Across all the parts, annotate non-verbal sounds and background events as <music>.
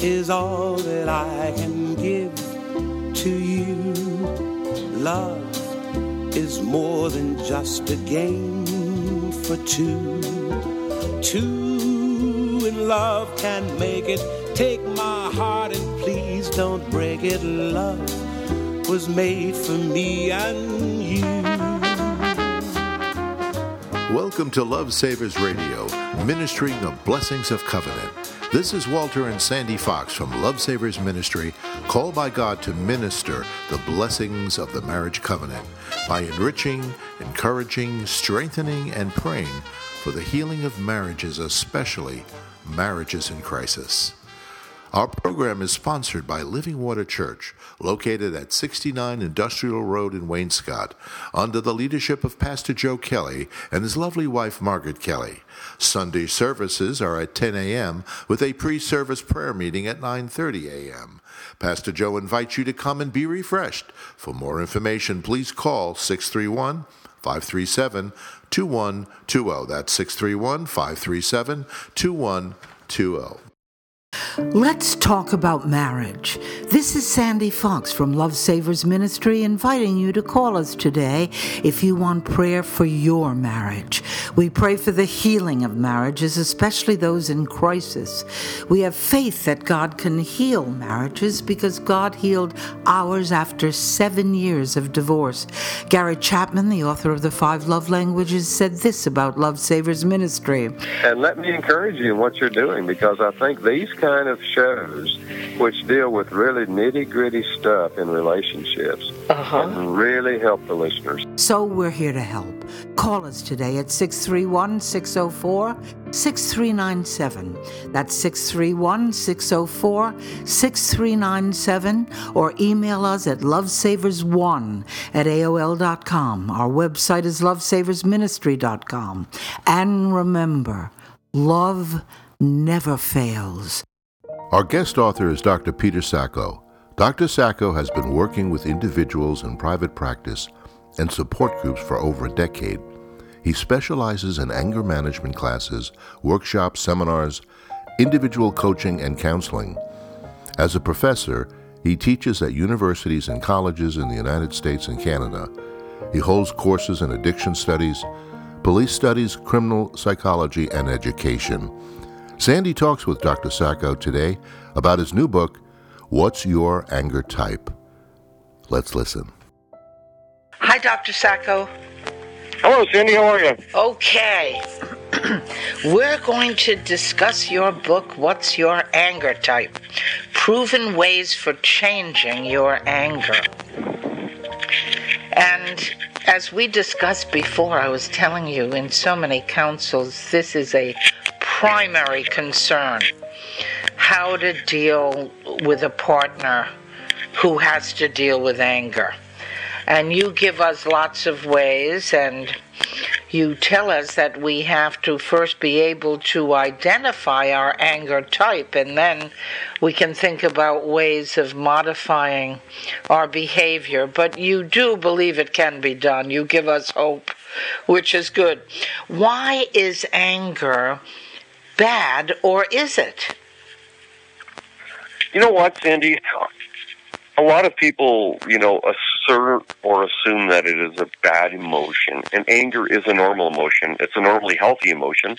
is all that I can give to you. Love is more than just a game for two. Two in love can make it. Take my heart and please don't break it. Love was made for me and you. Welcome to Love Savers Radio, ministering the blessings of covenant. This is Walter and Sandy Fox from Love Savers Ministry, called by God to minister the blessings of the marriage covenant by enriching, encouraging, strengthening, and praying for the healing of marriages, especially marriages in crisis. Our program is sponsored by Living Water Church, located at 69 Industrial Road in Wainscott, under the leadership of Pastor Joe Kelly and his lovely wife Margaret Kelly. Sunday services are at 10 a.m. with a pre-service prayer meeting at 9:30 a.m. Pastor Joe invites you to come and be refreshed. For more information, please call 631 537 2120. That's 631 537 2120. Let's talk about marriage. This is Sandy Fox from Love Savers Ministry inviting you to call us today if you want prayer for your marriage. We pray for the healing of marriages, especially those in crisis. We have faith that God can heal marriages because God healed ours after seven years of divorce. Gary Chapman, the author of The Five Love Languages, said this about Love Savers Ministry. And let me encourage you in what you're doing because I think these kind of shows which deal with really nitty gritty stuff in relationships Uh-huh. can really help the listeners. So we're here to help. Call us today at 631 604 6397. That's 631 604 6397. Or email us at lovesavers1 at AOL.com. Our website is lovesaversministry.com. And remember, love never fails. Our guest author is Dr. Peter Sacco. Dr. Sacco has been working with individuals in private practice and support groups for over a decade. He specializes in anger management classes, workshops, seminars, individual coaching, and counseling. As a professor, he teaches at universities and colleges in the United States and Canada. He holds courses in addiction studies, police studies, criminal psychology, and education. Sandy talks with Dr. Sacco today about his new book, What's Your Anger Type? Let's listen. Hi, Dr. Sacco. Hello, Sandy. How are you? Okay. <clears throat> We're going to discuss your book, What's Your Anger Type? Proven Ways for Changing Your Anger. And as we discussed before, I was telling you in so many councils, this is a primary concern how to deal with a partner who has to deal with anger. And you give us lots of ways, and you tell us that we have to first be able to identify our anger type, and then we can think about ways of modifying our behavior. But you do believe it can be done. You give us hope, which is good. Why is anger bad, or is it? You know what, Sandy? A lot of people, you know, assert or assume that it is a bad emotion, and anger is a normal emotion. It's a normally healthy emotion.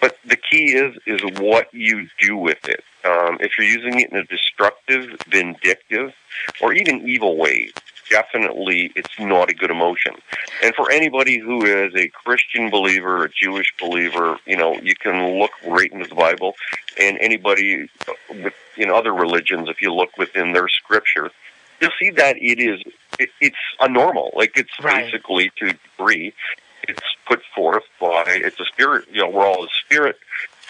But the key is is what you do with it. Um, if you're using it in a destructive, vindictive, or even evil way, definitely it's not a good emotion. And for anybody who is a Christian believer, a Jewish believer, you know, you can look right into the Bible, and anybody with in other religions, if you look within their scripture, you'll see that it is it, it's a normal. Like it's Right. basically to degree. It's put forth by it's a spirit. You know, we're all a spirit.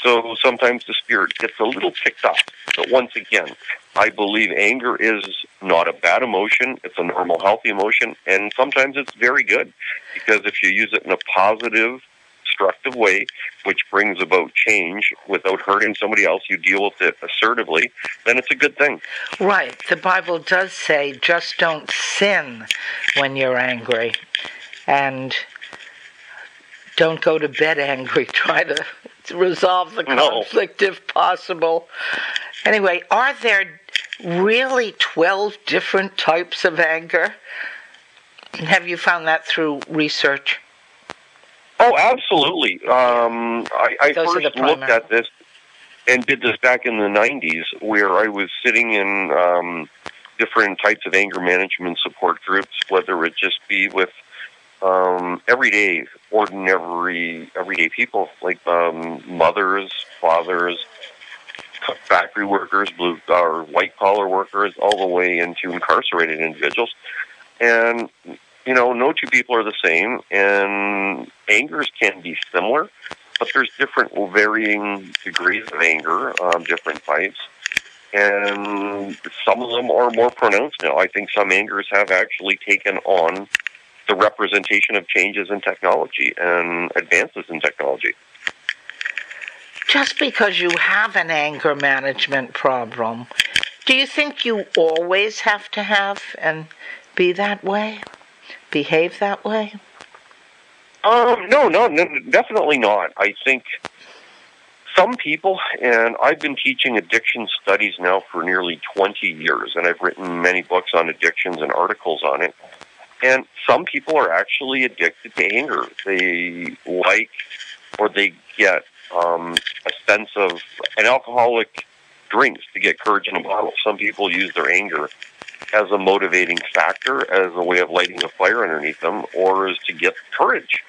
So sometimes the spirit gets a little ticked off. But once again, I believe anger is not a bad emotion. It's a normal, healthy emotion, and sometimes it's very good because if you use it in a positive, constructive way, which brings about change without hurting somebody else, you deal with it assertively, then it's a good thing. Right. The Bible does say just don't sin when you're angry. And don't go to bed angry. <laughs> Try to resolve the No. conflict if possible. Anyway, are there really 12 different types of anger? Have you found that through research? Oh, absolutely. Um, I, I Those first looked at this and did this back in the 90s where I was sitting in um, different types of anger management support groups, whether it just be with um, everyday, ordinary, everyday people like um, mothers, fathers, factory workers, blue or white collar workers, all the way into incarcerated individuals. And you know, no two people are the same, and angers can be similar, but there's different varying degrees of anger, um, different types, and some of them are more pronounced now. I think some angers have actually taken on the representation of changes in technology and advances in technology. Just because you have an anger management problem, do you think you always have to have and be that way? Behave that way? Um, no, no, no, definitely not. I think some people, and I've been teaching addiction studies now for nearly 20 years, and I've written many books on addictions and articles on it. And some people are actually addicted to anger. They like or they get um, a sense of an alcoholic drinks to get courage in a bottle. Some people use their anger as a motivating factor, as a way of lighting a fire underneath them, or as to get courage.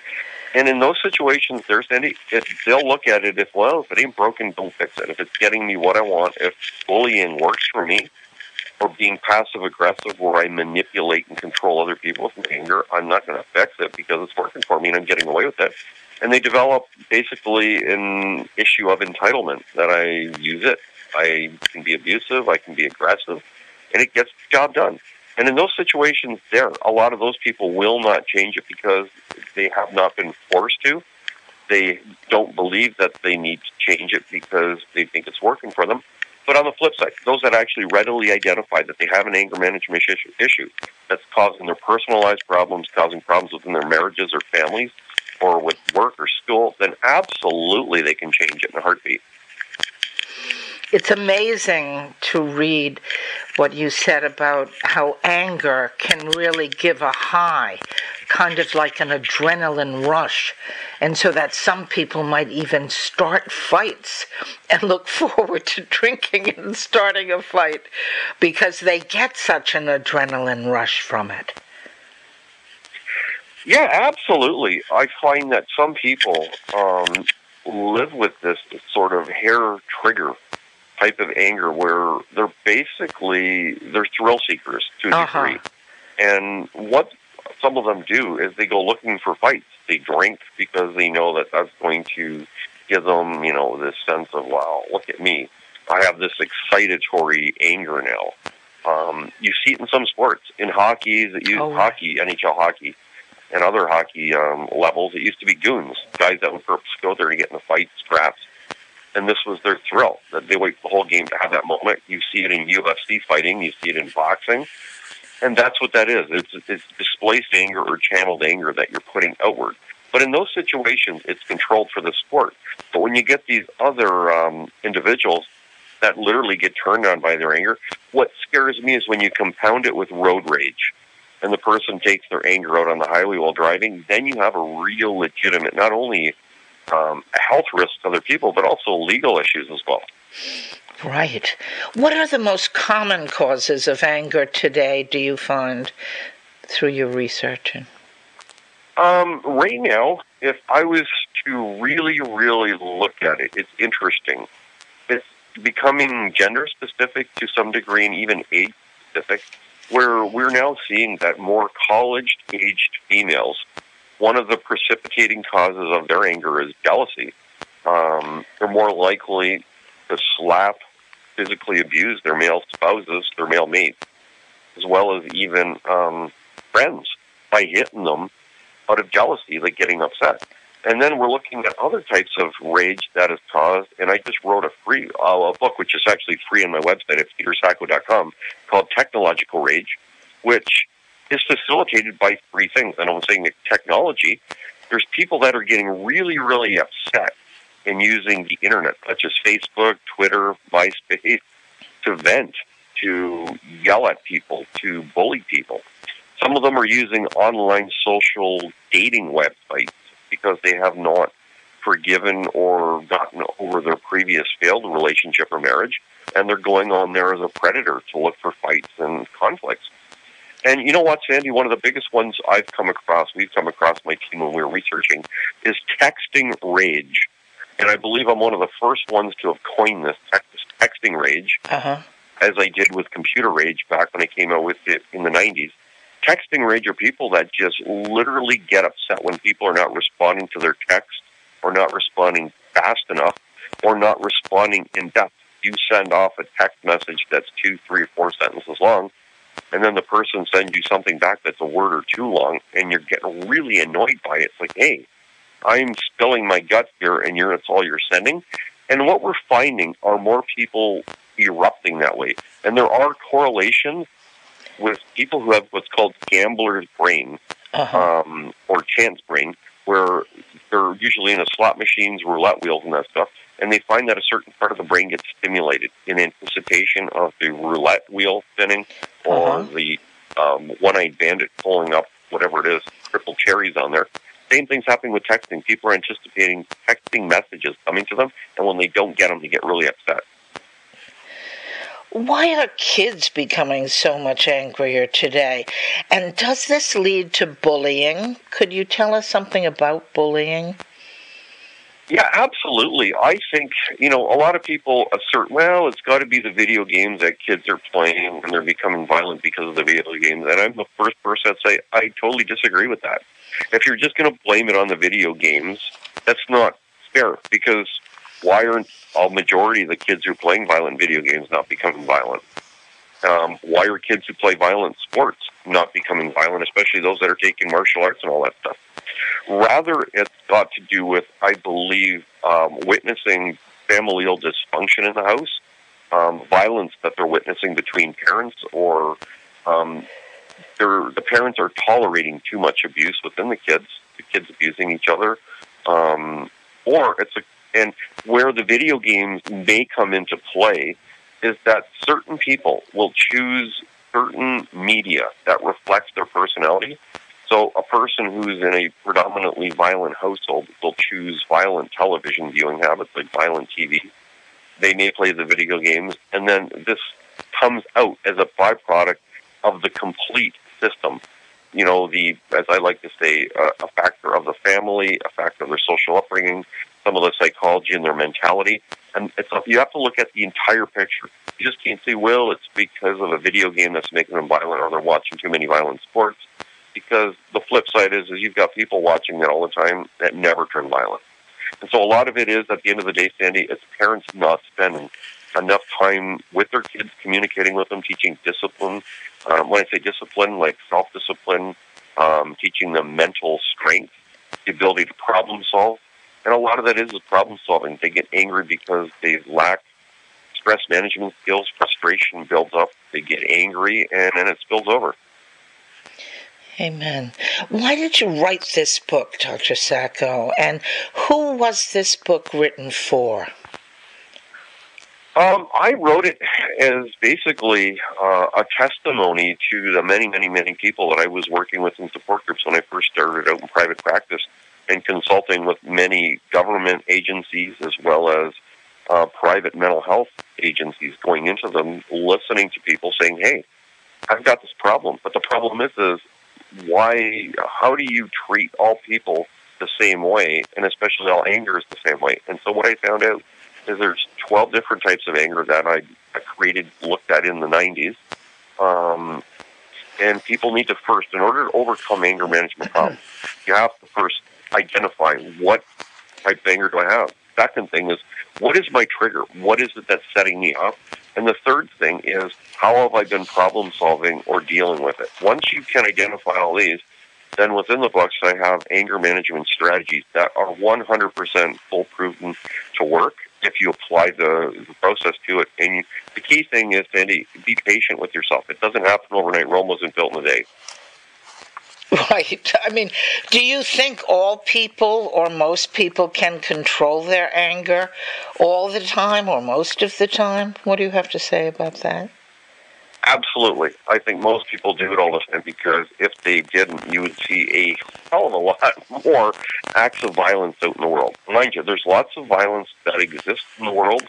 And in those situations, there's any, if they'll look at it if, well, if it ain't broken, don't fix it. If it's getting me what I want, if bullying works for me, or being passive aggressive where I manipulate and control other people with anger, I'm not going to fix it because it's working for me and I'm getting away with it. And they develop basically an issue of entitlement that I use it. I can be abusive, I can be aggressive, and it gets the job done. And in those situations, there, a lot of those people will not change it because they have not been forced to. They don't believe that they need to change it because they think it's working for them. But on the flip side, those that actually readily identify that they have an anger management issue, issue that's causing their personalized problems, causing problems within their marriages or families, or with work or school, then absolutely they can change it in a heartbeat. It's amazing to read what you said about how anger can really give a high, kind of like an adrenaline rush. And so that some people might even start fights and look <laughs> forward to drinking and starting a fight because they get such an adrenaline rush from it. Yeah, absolutely. I find that some people um, live with this sort of hair trigger type of anger where they're basically they're thrill seekers to a Uh-huh. degree. And what some of them do is they go looking for fights. They drink because they know that that's going to give them, you know, this sense of wow, look at me. I have this excitatory anger now. Um, you see it in some sports. In hockey, that you Oh. hockey, NHL hockey, and other hockey um, levels, it used to be goons, guys that would purpose go there to get in a fight, scraps, and this was their thrill. That they wait the whole game to have that moment. You see it in UFC fighting, you see it in boxing, and that's what that is. It's, it's displaced anger or channeled anger that you're putting outward. But in those situations, it's controlled for the sport. But when you get these other um, individuals that literally get turned on by their anger, what scares me is when you compound it with road rage and the person takes their anger out on the highway while driving, then you have a real legitimate, not only um, a health risk to other people, but also legal issues as well. Right. What are the most common causes of anger today, do you find, through your research? Um, right now, if I was to really, really look at it, it's interesting. It's becoming gender specific to some degree and even age specific, where we're now seeing that more college aged females, one of the precipitating causes of their anger is jealousy. Um, they're more likely to slap, physically abuse their male spouses, their male mates, as well as even um, friends by hitting them out of jealousy, like getting upset. And then we're looking at other types of rage that is caused. And I just wrote a free uh, a book, which is actually free on my website at petersacco.com, called Technological Rage, which is facilitated by three things. And I'm saying technology, there's people that are getting really, really upset and using the internet, such as Facebook, Twitter, MySpace, to vent, to yell at people, to bully people. Some of them are using online social dating websites because they have not forgiven or gotten over their previous failed relationship or marriage, and they're going on there as a predator to look for fights and conflicts. And you know what, Sandy? One of the biggest ones I've come across, we've come across my team when we were researching, is texting rage. And I believe I'm one of the first ones to have coined this text, texting rage, Uh-huh. as I did with computer rage back when I came out with it in the 90s. Texting rage are people that just literally get upset when people are not responding to their text or not responding fast enough or not responding in depth. You send off a text message that's two, three, or four sentences long, and then the person sends you something back that's a word or two long, and you're getting really annoyed by it. It's like, hey, I'm spilling my guts here, and you're that's all you're sending. And what we're finding are more people erupting that way, and there are correlations with people who have what's called gambler's brain Uh-huh. um, or chance brain, where they're usually in a slot machines, roulette wheels, and that stuff, and they find that a certain part of the brain gets stimulated in anticipation of the roulette wheel spinning or Uh-huh. the um, one-eyed bandit pulling up whatever it is, triple cherries on there. Same thing's happening with texting. People are anticipating texting messages coming to them, and when they don't get them, they get really upset. Why are kids becoming so much angrier today? And does this lead to bullying? Could you tell us something about bullying? Yeah, absolutely. I think, you know, a lot of people assert, well, it's got to be the video games that kids are playing and they're becoming violent because of the video games. And I'm the first person to say I totally disagree with that. If you're just going to blame it on the video games, that's not fair because why aren't a majority of the kids who are playing violent video games not becoming violent? Um, why are kids who play violent sports not becoming violent, especially those that are taking martial arts and all that stuff? Rather, it's got to do with, I believe, um, witnessing familial dysfunction in the house, um, violence that they're witnessing between parents, or um, they're, the parents are tolerating too much abuse within the kids, the kids abusing each other, um, or it's a and where the video games may come into play is that certain people will choose certain media that reflects their personality. So a person who's in a predominantly violent household will choose violent television viewing habits, like violent TV. They may play the video games, and then this comes out as a byproduct of the complete system. You know, the as I like to say, uh, a factor of the family, a factor of their social upbringing, some of the psychology and their mentality. And it's you have to look at the entire picture. You just can't say, well, it's because of a video game that's making them violent, or they're watching too many violent sports. Because the flip side is, is you've got people watching that all the time that never turn violent. And so a lot of it is, at the end of the day, Sandy, it's parents not spending enough time with their kids, communicating with them, teaching discipline. Um, when I say discipline, like self-discipline, um, teaching them mental strength, the ability to problem solve. And a lot of that is problem solving. They get angry because they lack stress management skills. Frustration builds up. They get angry, and then it spills over. Amen. Why did you write this book, Dr. Sacco? And who was this book written for? Um, I wrote it as basically uh, a testimony to the many, many, many people that I was working with in support groups when I first started out in private practice and consulting with many government agencies as well as uh, private mental health agencies, going into them, listening to people saying, "Hey, I've got this problem," but the problem is, is why? How do you treat all people the same way, and especially all anger is the same way? And so, what I found out there's 12 different types of anger that I, I created, looked at in the 90s. Um, and people need to first, in order to overcome anger management problems, <laughs> you have to first identify what type of anger do I have. Second thing is, what is my trigger? What is it that's setting me up? And the third thing is, how have I been problem solving or dealing with it? Once you can identify all these, then within the books, I have anger management strategies that are 100% foolproof to work if you apply the, the process to it. And you, the key thing is, Sandy, be patient with yourself. It doesn't happen overnight. Rome wasn't built in a day. <laughs> Right. I mean, do you think all people or most people can control their anger all the time or most of the time? What do you have to say about that? Absolutely. I think most people do it all the time because if they didn't, you would see a hell of a lot <laughs> more acts of violence out in the world. Mind you, there's lots of violence that exists in the world.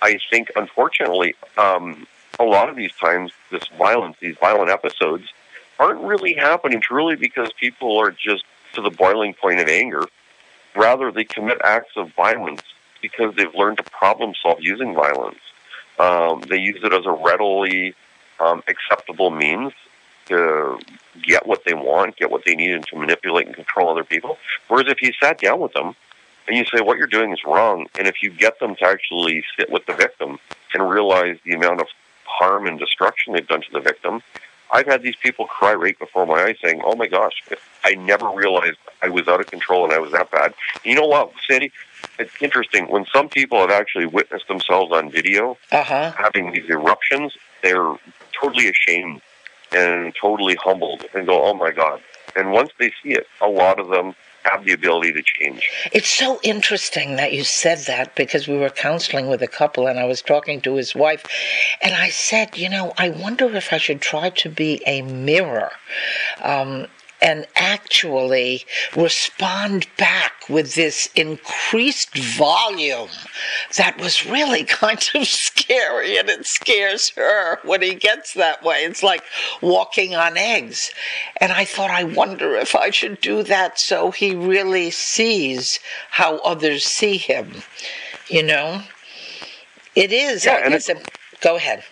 I think, unfortunately, um, a lot of these times, this violence, these violent episodes, aren't really happening truly because people are just to the boiling point of anger. Rather, they commit acts of violence because they've learned to problem solve using violence. Um, they use it as a readily um, acceptable means to get what they want, get what they need, and to manipulate and control other people. Whereas if you sat down with them and you say what you're doing is wrong, and if you get them to actually sit with the victim and realize the amount of harm and destruction they've done to the victim, I've had these people cry right before my eyes saying, oh my gosh, I never realized I was out of control and I was that bad. You know what, Sandy? It's interesting. When some people have actually witnessed themselves on video Uh-huh. having these eruptions, they're totally ashamed and totally humbled and go, oh my God. And once they see it, a lot of them have the ability to change. It's so interesting that you said that because we were counseling with a couple and I was talking to his wife and I said, you know, I wonder if I should try to be a mirror. Um, and actually respond back with this increased volume that was really <laughs> kind of scary and it scares her when he gets that way. It's like walking on eggs. And i thought i wonder if i should do that so he really sees how others see him you know? It is Yeah, and a- go ahead.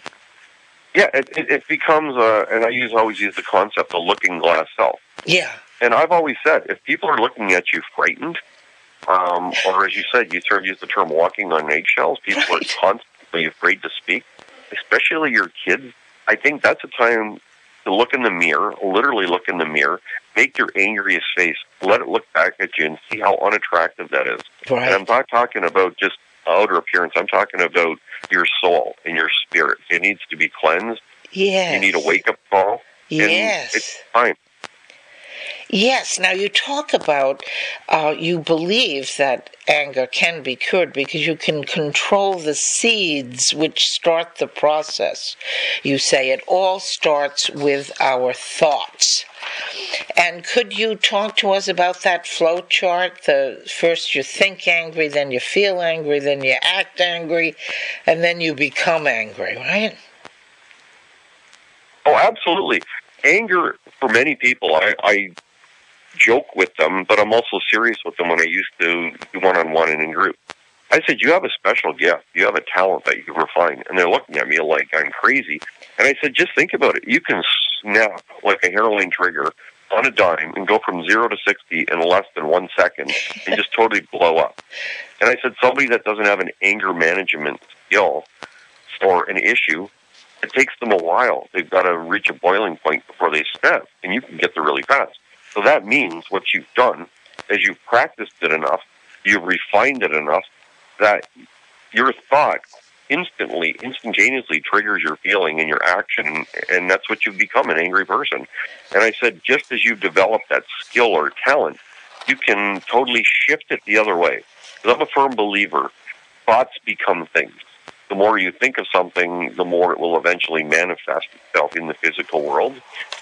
Yeah, it, it, it becomes, uh, and I use always use the concept of looking glass self. Yeah And I've always said, if people are looking at you frightened, um, or as you said, you sort of use the term walking on eggshells, people Right. are <laughs> constantly afraid to speak, especially your kids. I think that's a time to look in the mirror, literally look in the mirror, make your angriest face, let it look back at you and see how unattractive that is. And I'm not talking about just outer appearance. I'm talking about your soul and your spirit. It needs to be cleansed. yes You need a wake up call. Yes it's time. Yes. Now you talk about uh, you believe that anger can be cured because you can control the seeds which start the process. You say it all starts with our thoughts. And could you talk to us about that flow chart? The first you think angry, then you feel angry, then you act angry, and then you become angry, right? Oh, absolutely. Anger for many people, I, I joke with them, but I'm also serious with them when I used to do one on one and in group. I said, You have a special gift. You have a talent that you can refine. And they're looking at me like I'm crazy. And I said, Just think about it. You can snap like a hairline trigger on a dime and go from zero to 60 in less than one second and just totally blow up. And I said, Somebody that doesn't have an anger management skill for an issue it takes them a while. They've got to reach a boiling point before they snap, and you can get there really fast. So that means what you've done is you've practiced it enough, you've refined it enough that your thought instantly, instantaneously triggers your feeling and your action, and that's what you've become an angry person. And I said, just as you've developed that skill or talent, you can totally shift it the other way. Because I'm a firm believer, thoughts become things the more you think of something, the more it will eventually manifest itself in the physical world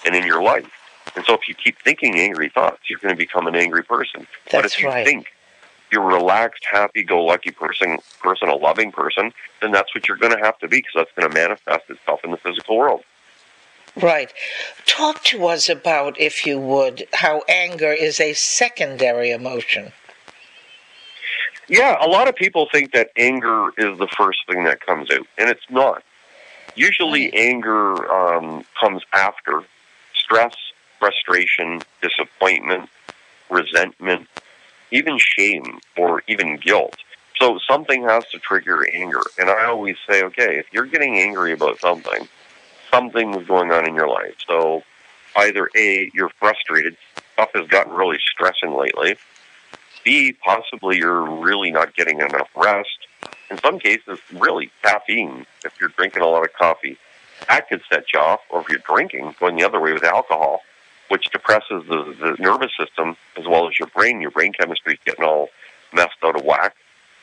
and in your life. And so if you keep thinking angry thoughts, you're going to become an angry person. but That's if you right. think you're a relaxed, happy-go-lucky person, person, a loving person, then that's what you're going to have to be because that's going to manifest itself in the physical world. Right. Talk to us about, if you would, how anger is a secondary emotion. Yeah, a lot of people think that anger is the first thing that comes out, and it's not. Usually, anger um, comes after stress, frustration, disappointment, resentment, even shame, or even guilt. So, something has to trigger anger. And I always say, okay, if you're getting angry about something, something was going on in your life. So, either A, you're frustrated, stuff has gotten really stressing lately. B, possibly you're really not getting enough rest. In some cases, really caffeine. If you're drinking a lot of coffee, that could set you off. Or if you're drinking, going the other way with alcohol, which depresses the, the nervous system as well as your brain. Your brain chemistry is getting all messed out of whack.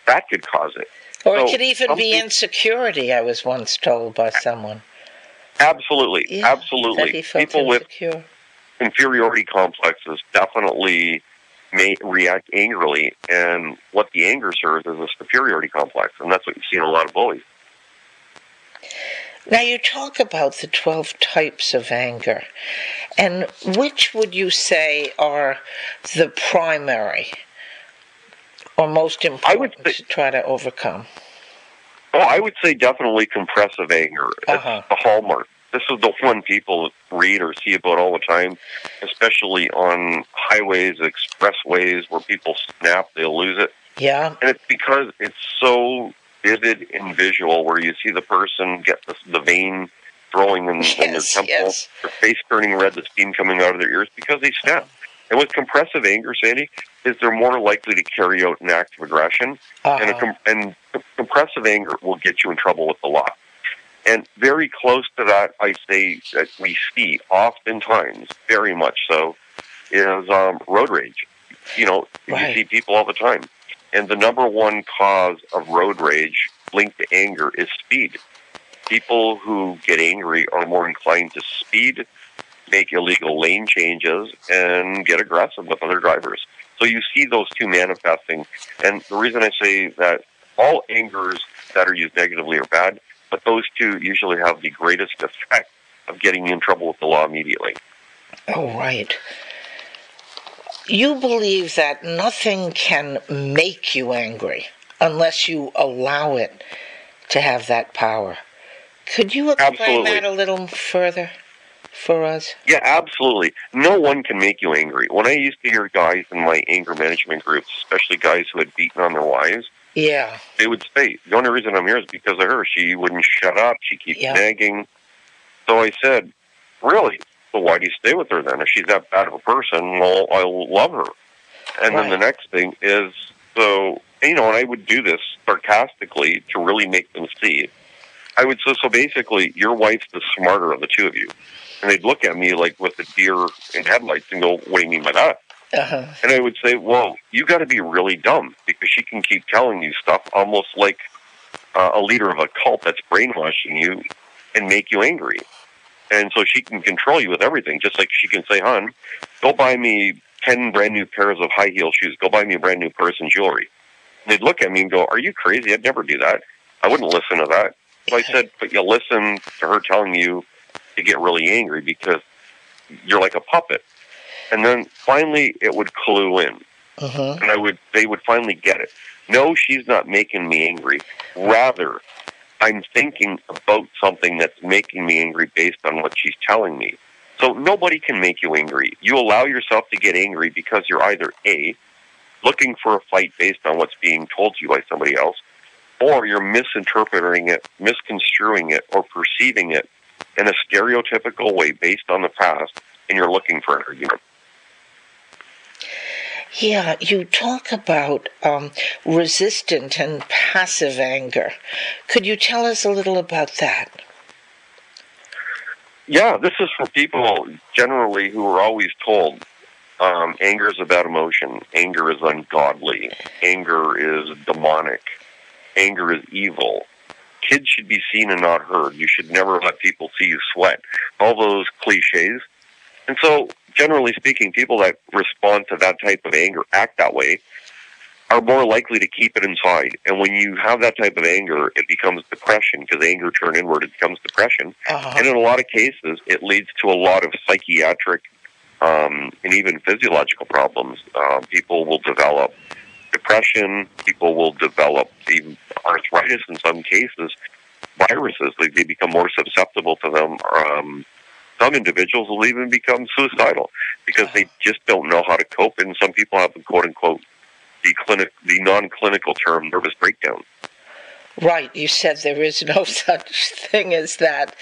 That could cause it. Or So, it could even be insecurity, I was once told by someone. Absolutely, Yeah, absolutely. People with inferiority complexes definitely may react angrily, and what the anger serves is a superiority complex, and that's what you see in a lot of bullies. Now, you talk about the 12 types of anger, and which would you say are the primary or most I would important say- to try to overcome? Well, I would say definitely compressive anger. Uh-huh. The hallmark. This is the one people read or see about all the time, especially on highways, expressways, where people snap, they'll lose it. Yeah, And it's because it's so vivid and visual where you see the person get the, the vein throwing in, in their temple, yes. their face turning red, the steam coming out of their ears because they snap. And with compressive anger, Sandy, is they're more likely to carry out an act of aggression, and, a uh-huh. com- and compressive anger will get you in trouble with the law. And very close to that, I say that we see oftentimes, very much so, is um, road rage. You know, Right. you see people all the time. And the number one cause of road rage linked to anger is speed. People who get angry are more inclined to speed, make illegal lane changes, and get aggressive with other drivers. So you see those two manifesting. And the reason I say that all angers that are used negatively are bad, but those two usually have the greatest effect of getting you in trouble with the law immediately. Oh, right. You believe that nothing can make you angry unless you allow it to have that power. Could you explain Absolutely. that a little further for us? Yeah, absolutely. No one can make you angry. When I used to hear guys in my anger management groups, especially guys who had beaten on their wives, Yeah, they would say, The only reason I'm here is because of her. She wouldn't shut up. She keeps Yeah. nagging. So I said, Really? So why do you stay with her then? If she's that bad of a person, well, I'll love her. And then the next thing is, so, you know, and I would do this sarcastically to really make them see. I would say, so basically, your wife's the smarter of the two of you. And they'd look at me like with a deer in headlights and go, what do you mean by that? Uh-huh. And I would say, well, you got to be really dumb because she can keep telling you stuff almost like uh, a leader of a cult that's brainwashing you and make you angry. And so she can control you with everything, just like she can say, hon, go buy me 10 brand new pairs of high heel shoes. Go buy me a brand new purse and jewelry. And they'd look at me and go, are you crazy? I'd never do that. I wouldn't listen to that. So I said, but you listen to her telling you to get really angry because you're like a puppet. And then finally it would clue in. Uh-huh. And I would they would finally get it. No, she's not making me angry. Rather, I'm thinking about something that's making me angry based on what she's telling me. So nobody can make you angry. You allow yourself to get angry because you're either A, looking for a fight based on what's being told to you by somebody else, or you're misinterpreting it, misconstruing it, or perceiving it in a stereotypical way based on the past, and you're looking for an argument. Yeah, you talk about um, resistant and passive anger. Could you tell us a little about that? Yeah, this is for people generally who are always told um, anger is a bad emotion, anger is ungodly, anger is demonic, anger is evil. Kids should be seen and not heard. You should never let people see you sweat. All those cliches. And so, generally speaking, people that respond to that type of anger, act that way, are more likely to keep it inside. And when you have that type of anger, it becomes depression because anger turned inward, it becomes depression. Uh-huh. And in a lot of cases, it leads to a lot of psychiatric um, and even physiological problems. Uh, people will develop depression. People will develop even arthritis in some cases. Viruses, like they become more susceptible to them. Um, some individuals will even become suicidal because they just don't know how to cope. And some people have the quote unquote the clinic, the non-clinical term nervous breakdown. Right, you said there is no <laughs> such thing as that,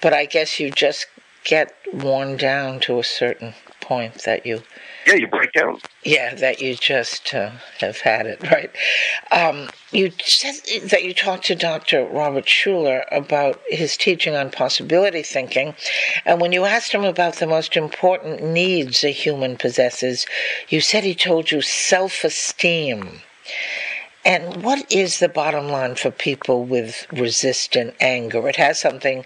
but I guess you just get worn down to a certain point that you Yeah, you break down. yeah, that you just uh, have had it, right? Um, you said that you talked to Dr. Robert Schuller about his teaching on possibility thinking, and when you asked him about the most important needs a human possesses, you said he told you self esteem. And what is the bottom line for people with resistant anger? It has something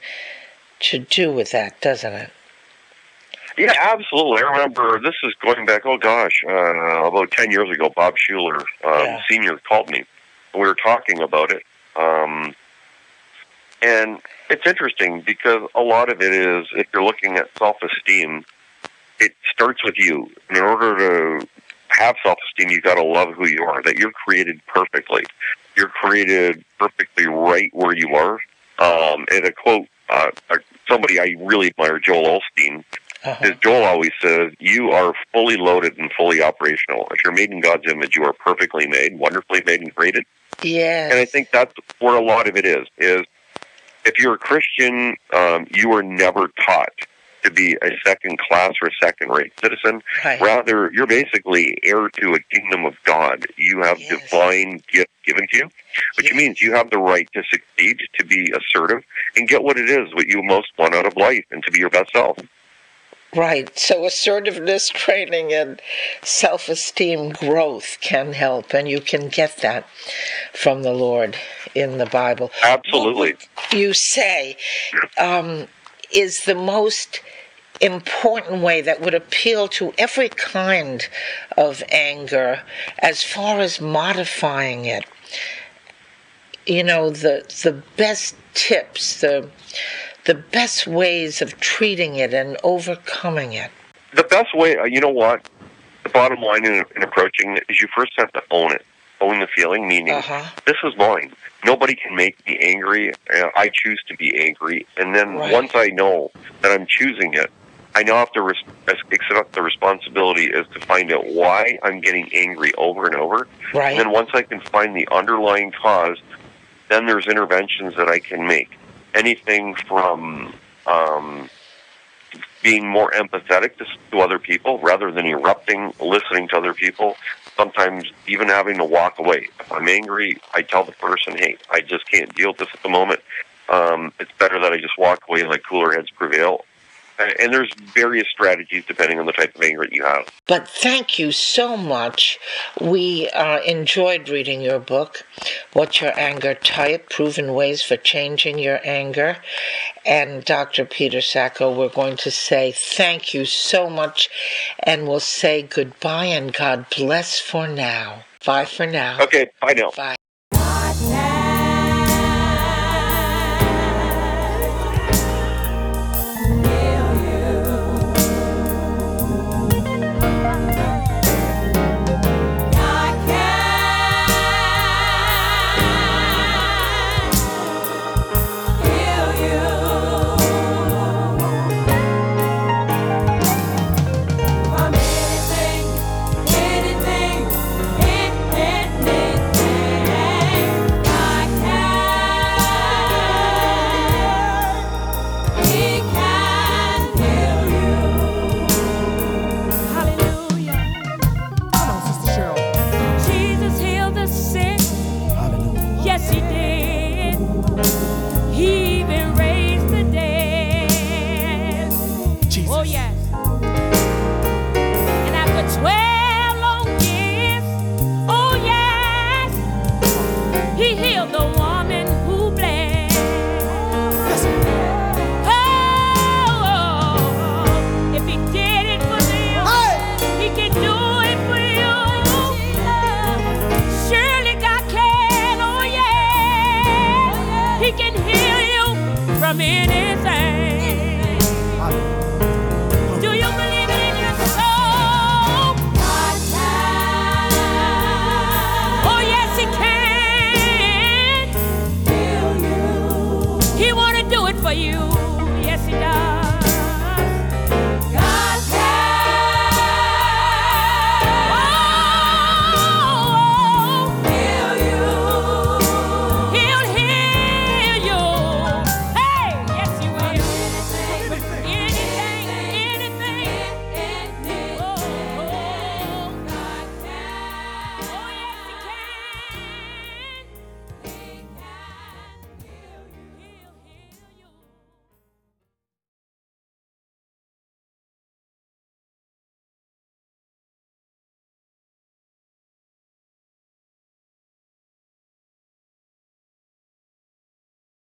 to do with that, doesn't it? Yeah, absolutely. I remember this is going back. Oh gosh, uh, about ten years ago. Bob Schuller, um, Yeah. senior, called me. We were talking about it, um, and it's interesting because a lot of it is if you're looking at self-esteem, it starts with you. In order to have self-esteem, you got to love who you are. That you're created perfectly. You're created perfectly right where you are. Um, and a quote, uh, uh, somebody I really admire, Joel Uh-huh. As Joel <laughs> always says, you are fully loaded and fully operational. If you're made in God's image, you are perfectly made, wonderfully made and created. Yes. And I think that's where a lot of it is. Is if you're a Christian, um, you were never taught to be a second class or a second rate citizen. Right. Rather, you're basically heir to a kingdom of God. You have Yes. divine gift given to you, which Yes. means you have the right to succeed, to be assertive, and get what it is what you most want out of life, and to be your best self. Right. So assertiveness training and self esteem growth can help, and you can get that from the Lord in the Bible. Absolutely. What you say um, is the most important way that would appeal to every kind of anger as far as modifying it? You know, the the best tips, the the best ways of treating it and overcoming it. the best way, uh, you know what? The bottom line in, in approaching it is you first have to own it. Own the feeling, meaning Uh-huh. this is mine. Nobody can make me angry. Uh, I choose to be angry. And then Right. once I know that I'm choosing it, I now have to res- accept the responsibility is to find out why I'm getting angry over and over. Right. And then once I can find the underlying cause, then there's interventions that I can make. Anything from um, being more empathetic to, to other people rather than erupting, listening to other people. Sometimes even having to walk away. If I'm angry, I tell the person, "Hey, I just can't deal with this at the moment. Um, it's better that I just walk away and let cooler heads prevail." And, and there's various strategies depending on the type of anger that you have. But thank you so much. We uh, enjoyed reading your book, What's Your Anger Type? Proven Ways for Changing Your Anger. And Dr. Peter Sacco, we're going to say thank you so much, and we'll say goodbye and God bless for now. Bye for now. Okay, bye now. Bye.